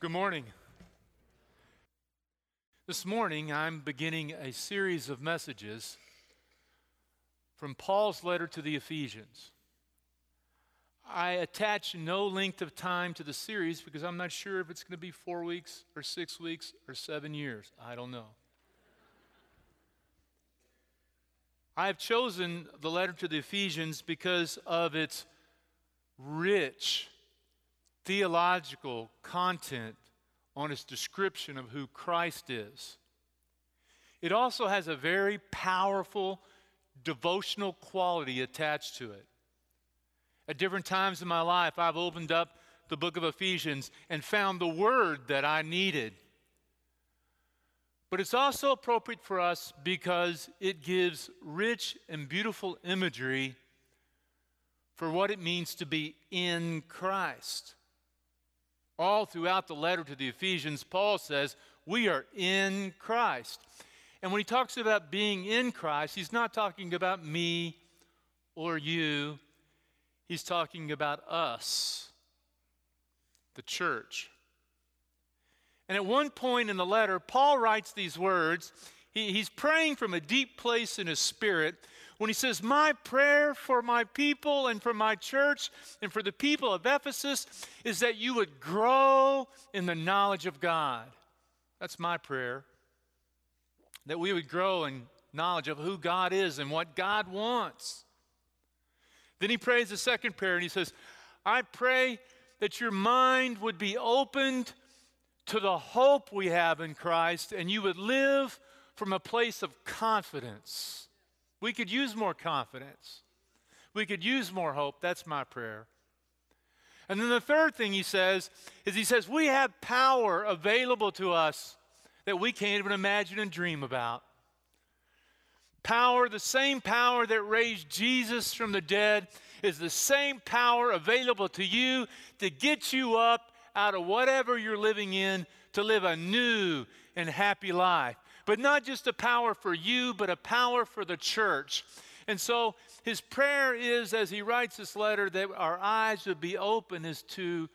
Good morning. This morning, I'm beginning a series of messages from Paul's letter to the Ephesians. I attach no length of time to the series because I'm not sure if it's going to be four weeks or six weeks or seven years. I don't know. I have chosen the letter to the Ephesians because of its rich theological content on its description of who Christ is. It also has a very powerful devotional quality attached to it. At different times in my life, I've opened up the book of Ephesians and found the word that I needed. But it's also appropriate for us because it gives rich and beautiful imagery for what it means to be in Christ. All throughout the letter to the Ephesians, Paul says, We are in Christ. And when he talks about being in Christ, he's not talking about me or you, he's talking about us, the church. And at one point in the letter, Paul writes these words. He, he's praying from a deep place in his spirit when he says, My prayer for my people and for my church and for the people of Ephesus is that you would grow in the knowledge of God. That's my prayer. That we would grow in knowledge of who God is and what God wants. Then he prays the second prayer and he says, I pray that your mind would be opened to the hope we have in Christ and you would live from a place of confidence we could use more confidence. We could use more hope. That's my prayer. And then the third thing he says is he says, We have power available to us that we can't even imagine and dream about. Power, the same power that raised Jesus from the dead, is the same power available to you to get you up out of whatever you're living in to live a new and happy life but not just a power for you, but a power for the church. And so his prayer is, as he writes this letter, that our eyes would be open as to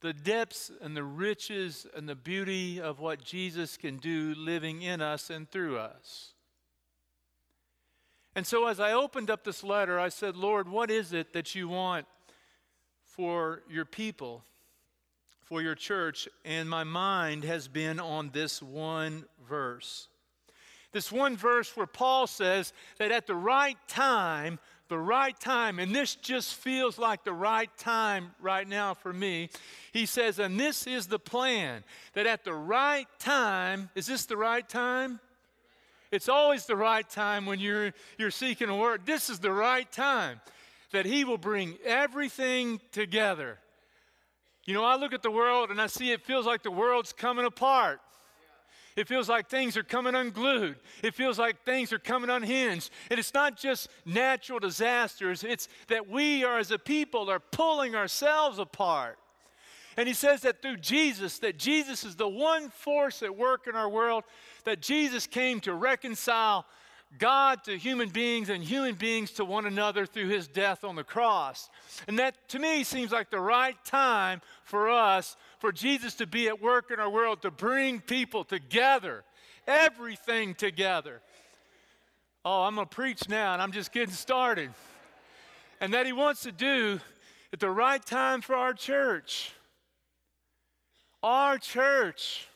the depths and the riches and the beauty of what Jesus can do living in us and through us. And so, as I opened up this letter, I said, Lord, what is it that you want for your people, for your church? And my mind has been on this one verse. This one verse where Paul says that at the right time, the right time, and this just feels like the right time right now for me. He says, and this is the plan that at the right time, is this the right time? It's always the right time when you're, you're seeking a word. This is the right time that He will bring everything together. You know, I look at the world and I see it feels like the world's coming apart. It feels like things are coming unglued. It feels like things are coming unhinged. And it's not just natural disasters, it's that we are, as a people, are pulling ourselves apart. And he says that through Jesus, that Jesus is the one force at work in our world, that Jesus came to reconcile God to human beings and human beings to one another through his death on the cross. And that to me seems like the right time for us, for Jesus to be at work in our world, to bring people together, everything together. Oh, I'm going to preach now, and I'm just getting started. And that he wants to do at the right time for our church. Our church,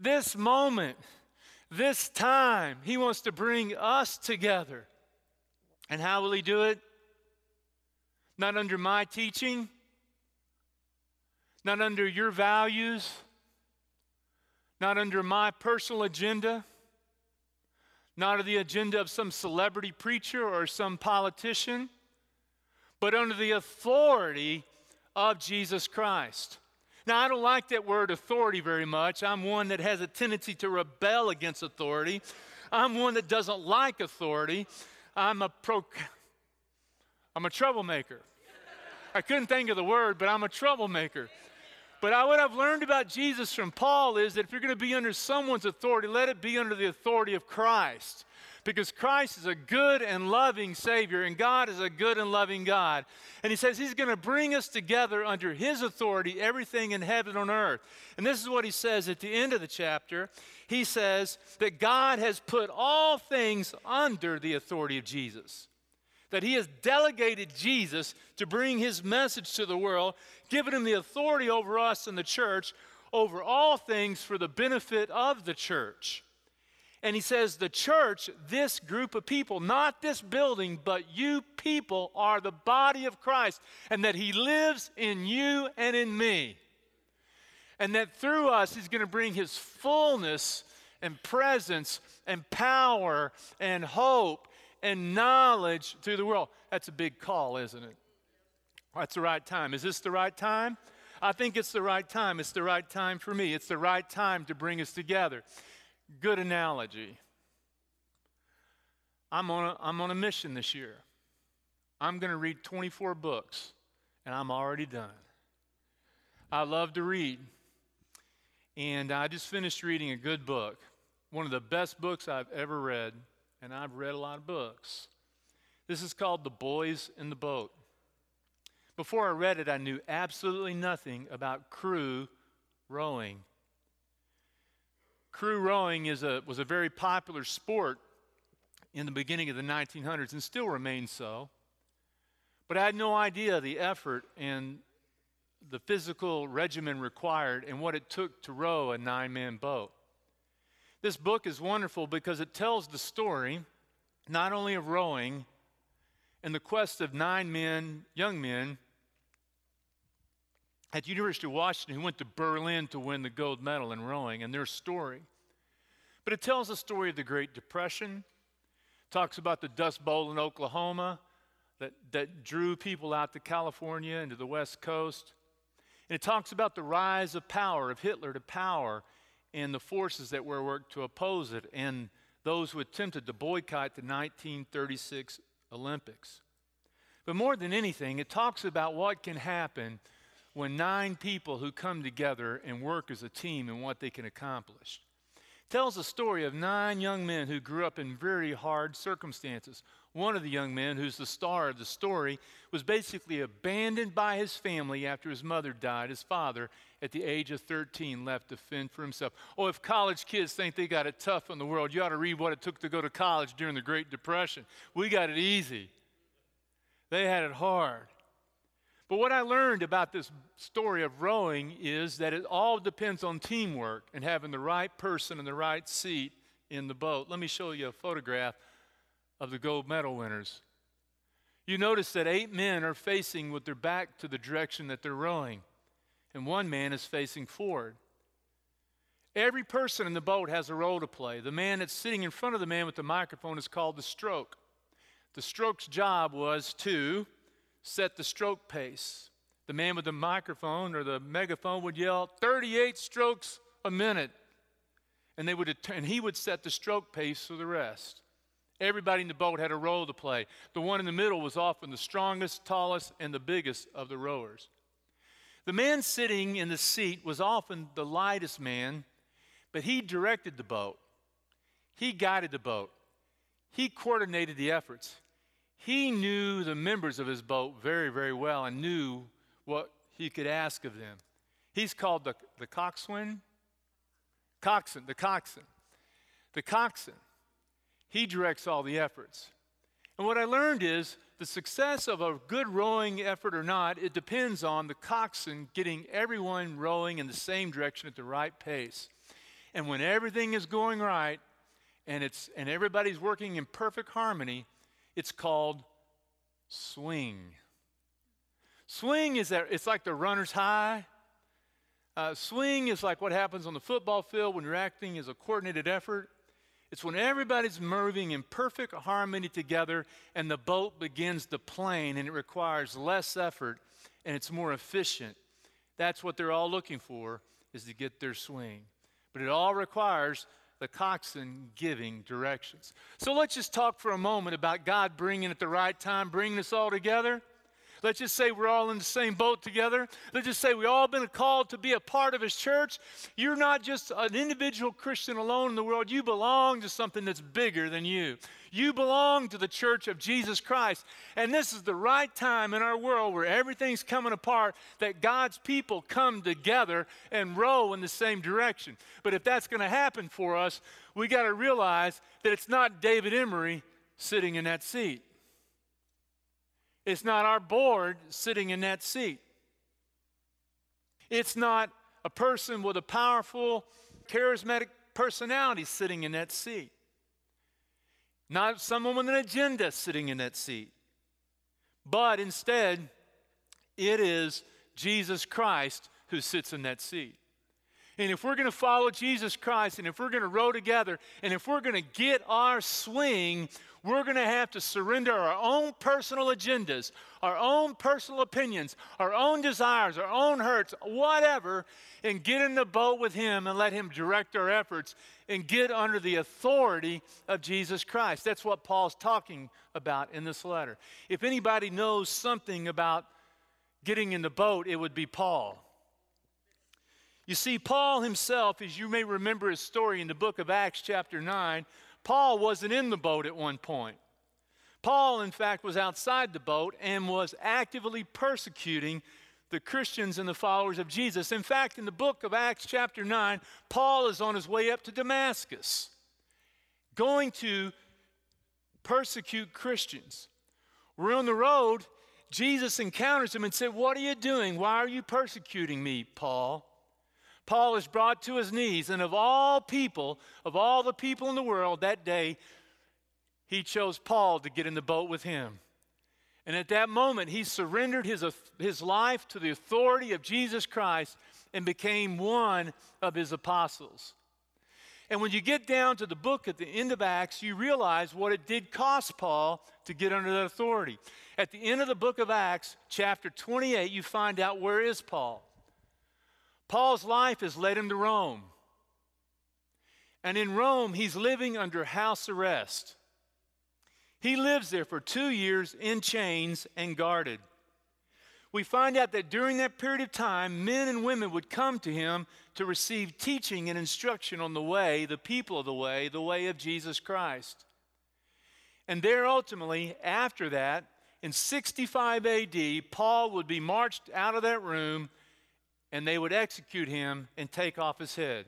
this moment this time, He wants to bring us together. And how will He do it? Not under my teaching, not under your values, not under my personal agenda, not the agenda of some celebrity preacher or some politician, but under the authority of Jesus Christ. Now, I don't like that word authority very much. I'm one that has a tendency to rebel against authority. I'm one that doesn't like authority. I'm a pro I'm a troublemaker. I couldn't think of the word, but I'm a troublemaker. But I, what I've learned about Jesus from Paul is that if you're going to be under someone's authority, let it be under the authority of Christ. Because Christ is a good and loving Savior, and God is a good and loving God. And He says He's going to bring us together under His authority, everything in heaven and on earth. And this is what He says at the end of the chapter. He says that God has put all things under the authority of Jesus. That he has delegated Jesus to bring his message to the world, given him the authority over us and the church, over all things for the benefit of the church. And he says, The church, this group of people, not this building, but you people are the body of Christ, and that he lives in you and in me. And that through us, he's going to bring his fullness and presence and power and hope and knowledge to the world. That's a big call, isn't it? That's the right time. Is this the right time? I think it's the right time. It's the right time for me. It's the right time to bring us together. Good analogy. I'm on a, I'm on a mission this year. I'm going to read 24 books, and I'm already done. I love to read. And I just finished reading a good book, one of the best books I've ever read, and I've read a lot of books. This is called The Boys in the Boat. Before I read it, I knew absolutely nothing about crew rowing. Crew rowing is a, was a very popular sport in the beginning of the 1900s and still remains so. But I had no idea the effort and the physical regimen required and what it took to row a nine man boat. This book is wonderful because it tells the story not only of rowing and the quest of nine men, young men, at the University of Washington who went to Berlin to win the gold medal in rowing and their story. But it tells the story of the Great Depression, talks about the Dust Bowl in Oklahoma that, that drew people out to California and to the West Coast. And it talks about the rise of power, of Hitler to power, and the forces that were worked to oppose it, and those who attempted to boycott the 1936 Olympics. But more than anything, it talks about what can happen when nine people who come together and work as a team and what they can accomplish. Tells a story of nine young men who grew up in very hard circumstances. One of the young men, who's the star of the story, was basically abandoned by his family after his mother died. His father, at the age of 13, left to fend for himself. Oh, if college kids think they got it tough in the world, you ought to read what it took to go to college during the Great Depression. We got it easy, they had it hard. But what I learned about this story of rowing is that it all depends on teamwork and having the right person in the right seat in the boat. Let me show you a photograph of the gold medal winners. You notice that eight men are facing with their back to the direction that they're rowing, and one man is facing forward. Every person in the boat has a role to play. The man that's sitting in front of the man with the microphone is called the stroke. The stroke's job was to set the stroke pace. The man with the microphone or the megaphone would yell 38 strokes a minute. And, they would, and he would set the stroke pace for the rest. Everybody in the boat had a role to play. The one in the middle was often the strongest, tallest, and the biggest of the rowers. The man sitting in the seat was often the lightest man, but he directed the boat. He guided the boat. He coordinated the efforts. He knew the members of his boat very, very well and knew what he could ask of them. He's called the, the coxswain. Coxswain, the coxswain. The coxswain. He directs all the efforts. And what I learned is the success of a good rowing effort or not, it depends on the coxswain getting everyone rowing in the same direction at the right pace. And when everything is going right and, it's, and everybody's working in perfect harmony, it's called swing. Swing is that it's like the runner's high. Uh, swing is like what happens on the football field when you're acting as a coordinated effort. It's when everybody's moving in perfect harmony together and the boat begins to plane and it requires less effort and it's more efficient. That's what they're all looking for is to get their swing. But it all requires the coxswain giving directions. So let's just talk for a moment about God bringing at the right time, bringing us all together. Let's just say we're all in the same boat together. Let's just say we all been called to be a part of His church. You're not just an individual Christian alone in the world. You belong to something that's bigger than you. You belong to the church of Jesus Christ. And this is the right time in our world where everything's coming apart that God's people come together and row in the same direction. But if that's going to happen for us, we got to realize that it's not David Emery sitting in that seat. It's not our board sitting in that seat. It's not a person with a powerful, charismatic personality sitting in that seat. Not someone with an agenda sitting in that seat. But instead, it is Jesus Christ who sits in that seat. And if we're going to follow Jesus Christ, and if we're going to row together, and if we're going to get our swing, we're going to have to surrender our own personal agendas, our own personal opinions, our own desires, our own hurts, whatever, and get in the boat with Him and let Him direct our efforts and get under the authority of Jesus Christ. That's what Paul's talking about in this letter. If anybody knows something about getting in the boat, it would be Paul. You see, Paul himself, as you may remember his story in the book of Acts, chapter 9, Paul wasn't in the boat at one point. Paul, in fact, was outside the boat and was actively persecuting the Christians and the followers of Jesus. In fact, in the book of Acts, chapter 9, Paul is on his way up to Damascus, going to persecute Christians. We're on the road. Jesus encounters him and said, What are you doing? Why are you persecuting me, Paul? Paul is brought to his knees, and of all people, of all the people in the world that day, he chose Paul to get in the boat with him. And at that moment, he surrendered his, his life to the authority of Jesus Christ and became one of his apostles. And when you get down to the book at the end of Acts, you realize what it did cost Paul to get under that authority. At the end of the book of Acts, chapter 28, you find out where is Paul. Paul's life has led him to Rome. And in Rome, he's living under house arrest. He lives there for two years in chains and guarded. We find out that during that period of time, men and women would come to him to receive teaching and instruction on the way, the people of the way, the way of Jesus Christ. And there ultimately, after that, in 65 AD, Paul would be marched out of that room and they would execute him and take off his head.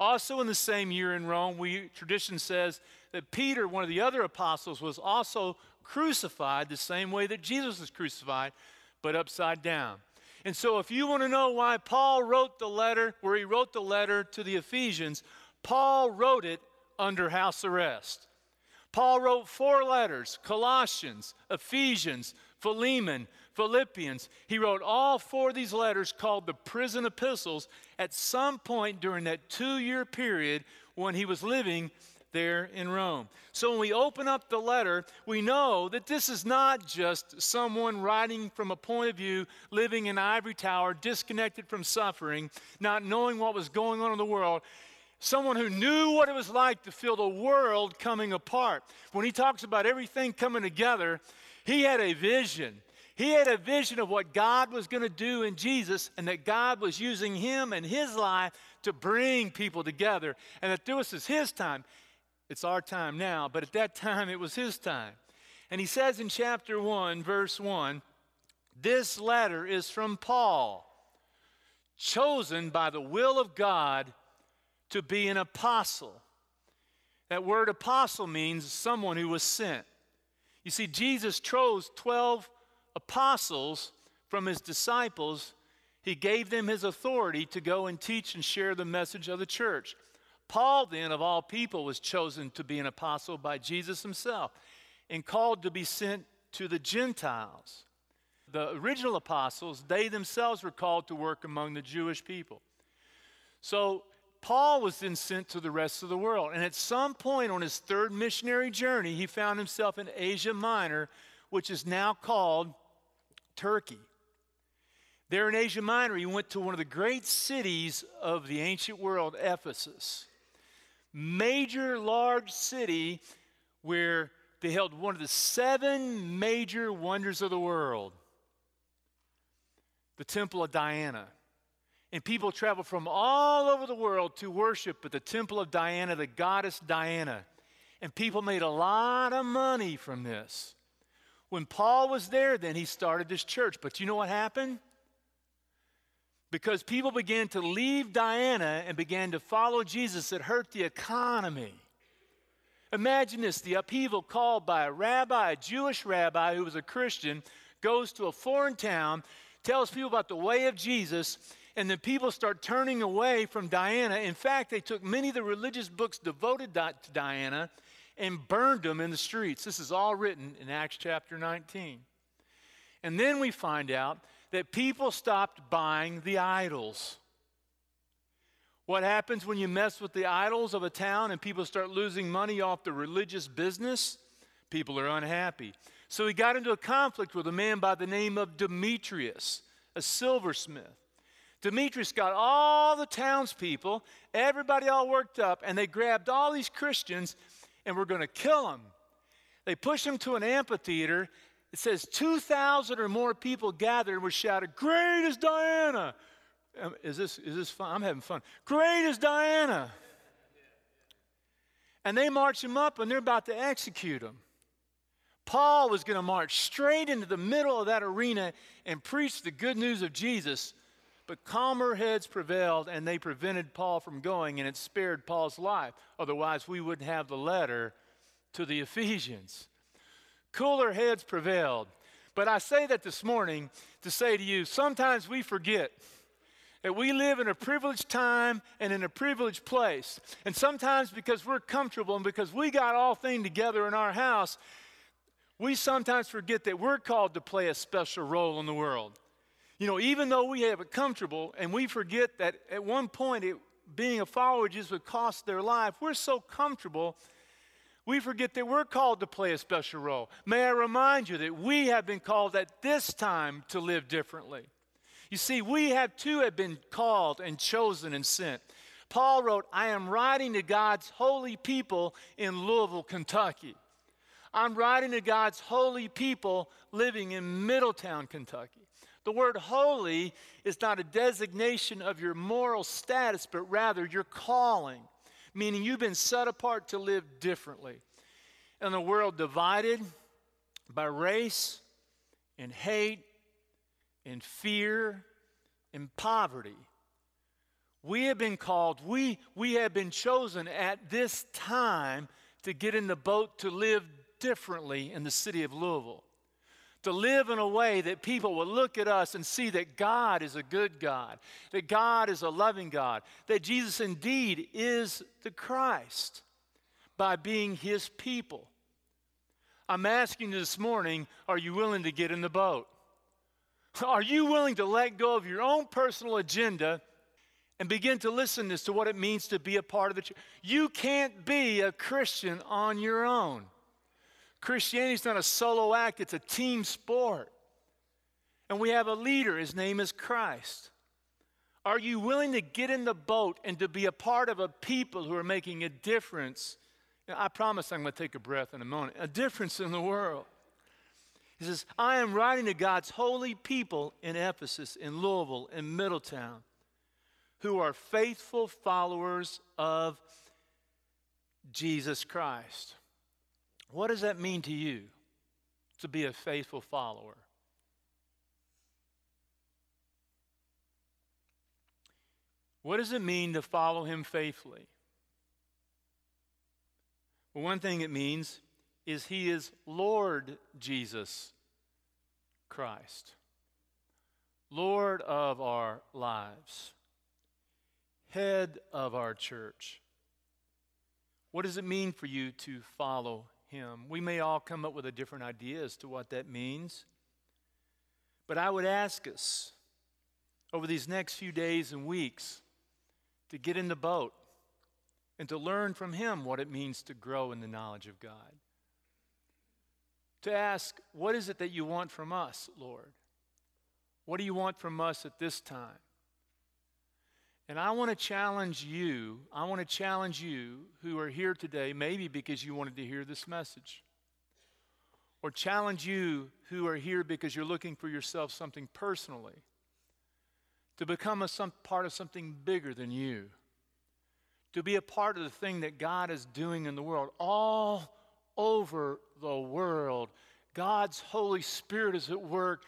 Also, in the same year in Rome, we, tradition says that Peter, one of the other apostles, was also crucified the same way that Jesus was crucified, but upside down. And so, if you want to know why Paul wrote the letter, where he wrote the letter to the Ephesians, Paul wrote it under house arrest. Paul wrote four letters Colossians, Ephesians, Philemon, Philippians. He wrote all four of these letters called the prison epistles at some point during that two year period when he was living there in Rome. So when we open up the letter, we know that this is not just someone writing from a point of view, living in ivory tower, disconnected from suffering, not knowing what was going on in the world. Someone who knew what it was like to feel the world coming apart. When he talks about everything coming together, he had a vision. He had a vision of what God was going to do in Jesus and that God was using him and his life to bring people together and that this is his time. It's our time now, but at that time it was his time. And he says in chapter 1, verse 1, this letter is from Paul, chosen by the will of God to be an apostle. That word apostle means someone who was sent. You see, Jesus chose 12 apostles from his disciples, he gave them his authority to go and teach and share the message of the church. Paul, then, of all people, was chosen to be an apostle by Jesus himself and called to be sent to the Gentiles. The original apostles, they themselves were called to work among the Jewish people. So Paul was then sent to the rest of the world. And at some point on his third missionary journey, he found himself in Asia Minor, which is now called Turkey. There in Asia Minor, he went to one of the great cities of the ancient world, Ephesus. Major, large city where they held one of the seven major wonders of the world the temple of Diana. And people traveled from all over the world to worship at the temple of Diana, the goddess Diana. And people made a lot of money from this. When Paul was there, then he started this church. But you know what happened? Because people began to leave Diana and began to follow Jesus, it hurt the economy. Imagine this the upheaval called by a rabbi, a Jewish rabbi who was a Christian, goes to a foreign town, tells people about the way of Jesus, and the people start turning away from Diana. In fact, they took many of the religious books devoted to Diana and burned them in the streets. This is all written in Acts chapter 19. And then we find out that people stopped buying the idols. What happens when you mess with the idols of a town and people start losing money off the religious business? People are unhappy. So he got into a conflict with a man by the name of Demetrius, a silversmith. Demetrius got all the townspeople, everybody all worked up, and they grabbed all these Christians and were going to kill them. They pushed them to an amphitheater. It says 2,000 or more people gathered and were shouted, Great is Diana! Um, is this, is this fun? I'm having fun. Great is Diana! And they march him up and they're about to execute him. Paul was going to march straight into the middle of that arena and preach the good news of Jesus but calmer heads prevailed, and they prevented Paul from going, and it spared Paul's life. Otherwise, we wouldn't have the letter to the Ephesians. Cooler heads prevailed. But I say that this morning to say to you sometimes we forget that we live in a privileged time and in a privileged place. And sometimes because we're comfortable and because we got all things together in our house, we sometimes forget that we're called to play a special role in the world. You know, even though we have it comfortable and we forget that at one point it, being a follower Jesus would cost their life, we're so comfortable, we forget that we're called to play a special role. May I remind you that we have been called at this time to live differently. You see, we have too have been called and chosen and sent. Paul wrote, I am writing to God's holy people in Louisville, Kentucky. I'm writing to God's holy people living in Middletown, Kentucky. The word holy is not a designation of your moral status, but rather your calling, meaning you've been set apart to live differently. In a world divided by race and hate and fear and poverty, we have been called, we, we have been chosen at this time to get in the boat to live differently in the city of Louisville to live in a way that people will look at us and see that God is a good God, that God is a loving God, that Jesus indeed is the Christ by being his people. I'm asking you this morning are you willing to get in the boat? Are you willing to let go of your own personal agenda and begin to listen as to what it means to be a part of the church? You can't be a Christian on your own. Christianity is not a solo act, it's a team sport. And we have a leader, his name is Christ. Are you willing to get in the boat and to be a part of a people who are making a difference? I promise I'm going to take a breath in a moment. A difference in the world. He says, I am writing to God's holy people in Ephesus, in Louisville, in Middletown, who are faithful followers of Jesus Christ. What does that mean to you to be a faithful follower? What does it mean to follow him faithfully? Well, one thing it means is he is Lord Jesus Christ, Lord of our lives, head of our church. What does it mean for you to follow him. We may all come up with a different idea as to what that means. But I would ask us over these next few days and weeks to get in the boat and to learn from him what it means to grow in the knowledge of God. To ask, what is it that you want from us, Lord? What do you want from us at this time? And I want to challenge you, I want to challenge you who are here today, maybe because you wanted to hear this message. Or challenge you who are here because you're looking for yourself something personally. to become a some part of something bigger than you, to be a part of the thing that God is doing in the world, all over the world. God's Holy Spirit is at work,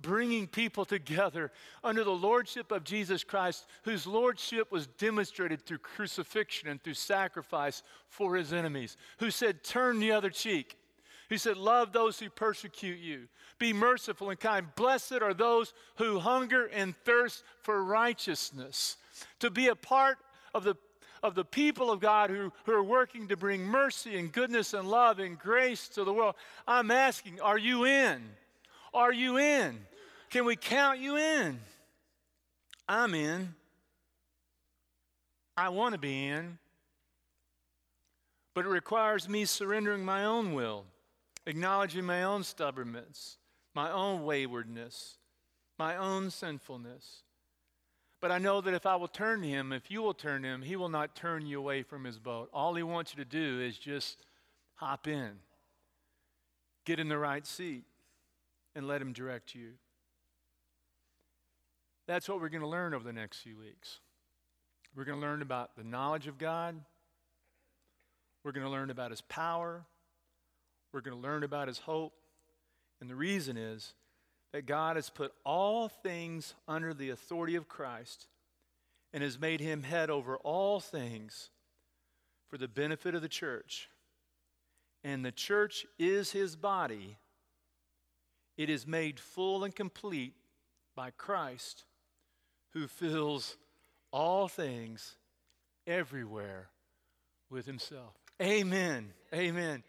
bringing people together under the Lordship of Jesus Christ, whose Lordship was demonstrated through crucifixion and through sacrifice for his enemies, who said, Turn the other cheek. He said, Love those who persecute you. Be merciful and kind. Blessed are those who hunger and thirst for righteousness. To be a part of the, of the people of God who, who are working to bring mercy and goodness and love and grace to the world. I'm asking, are you in? Are you in? Can we count you in? I'm in. I want to be in. But it requires me surrendering my own will acknowledging my own stubbornness, my own waywardness, my own sinfulness. But I know that if I will turn to Him, if you will turn to Him, He will not turn you away from His boat. All He wants you to do is just hop in, get in the right seat, and let Him direct you. That's what we're going to learn over the next few weeks. We're going to learn about the knowledge of God. We're going to learn about His power. We're going to learn about his hope. And the reason is that God has put all things under the authority of Christ and has made him head over all things for the benefit of the church. And the church is his body. It is made full and complete by Christ, who fills all things everywhere with himself. Amen. Amen.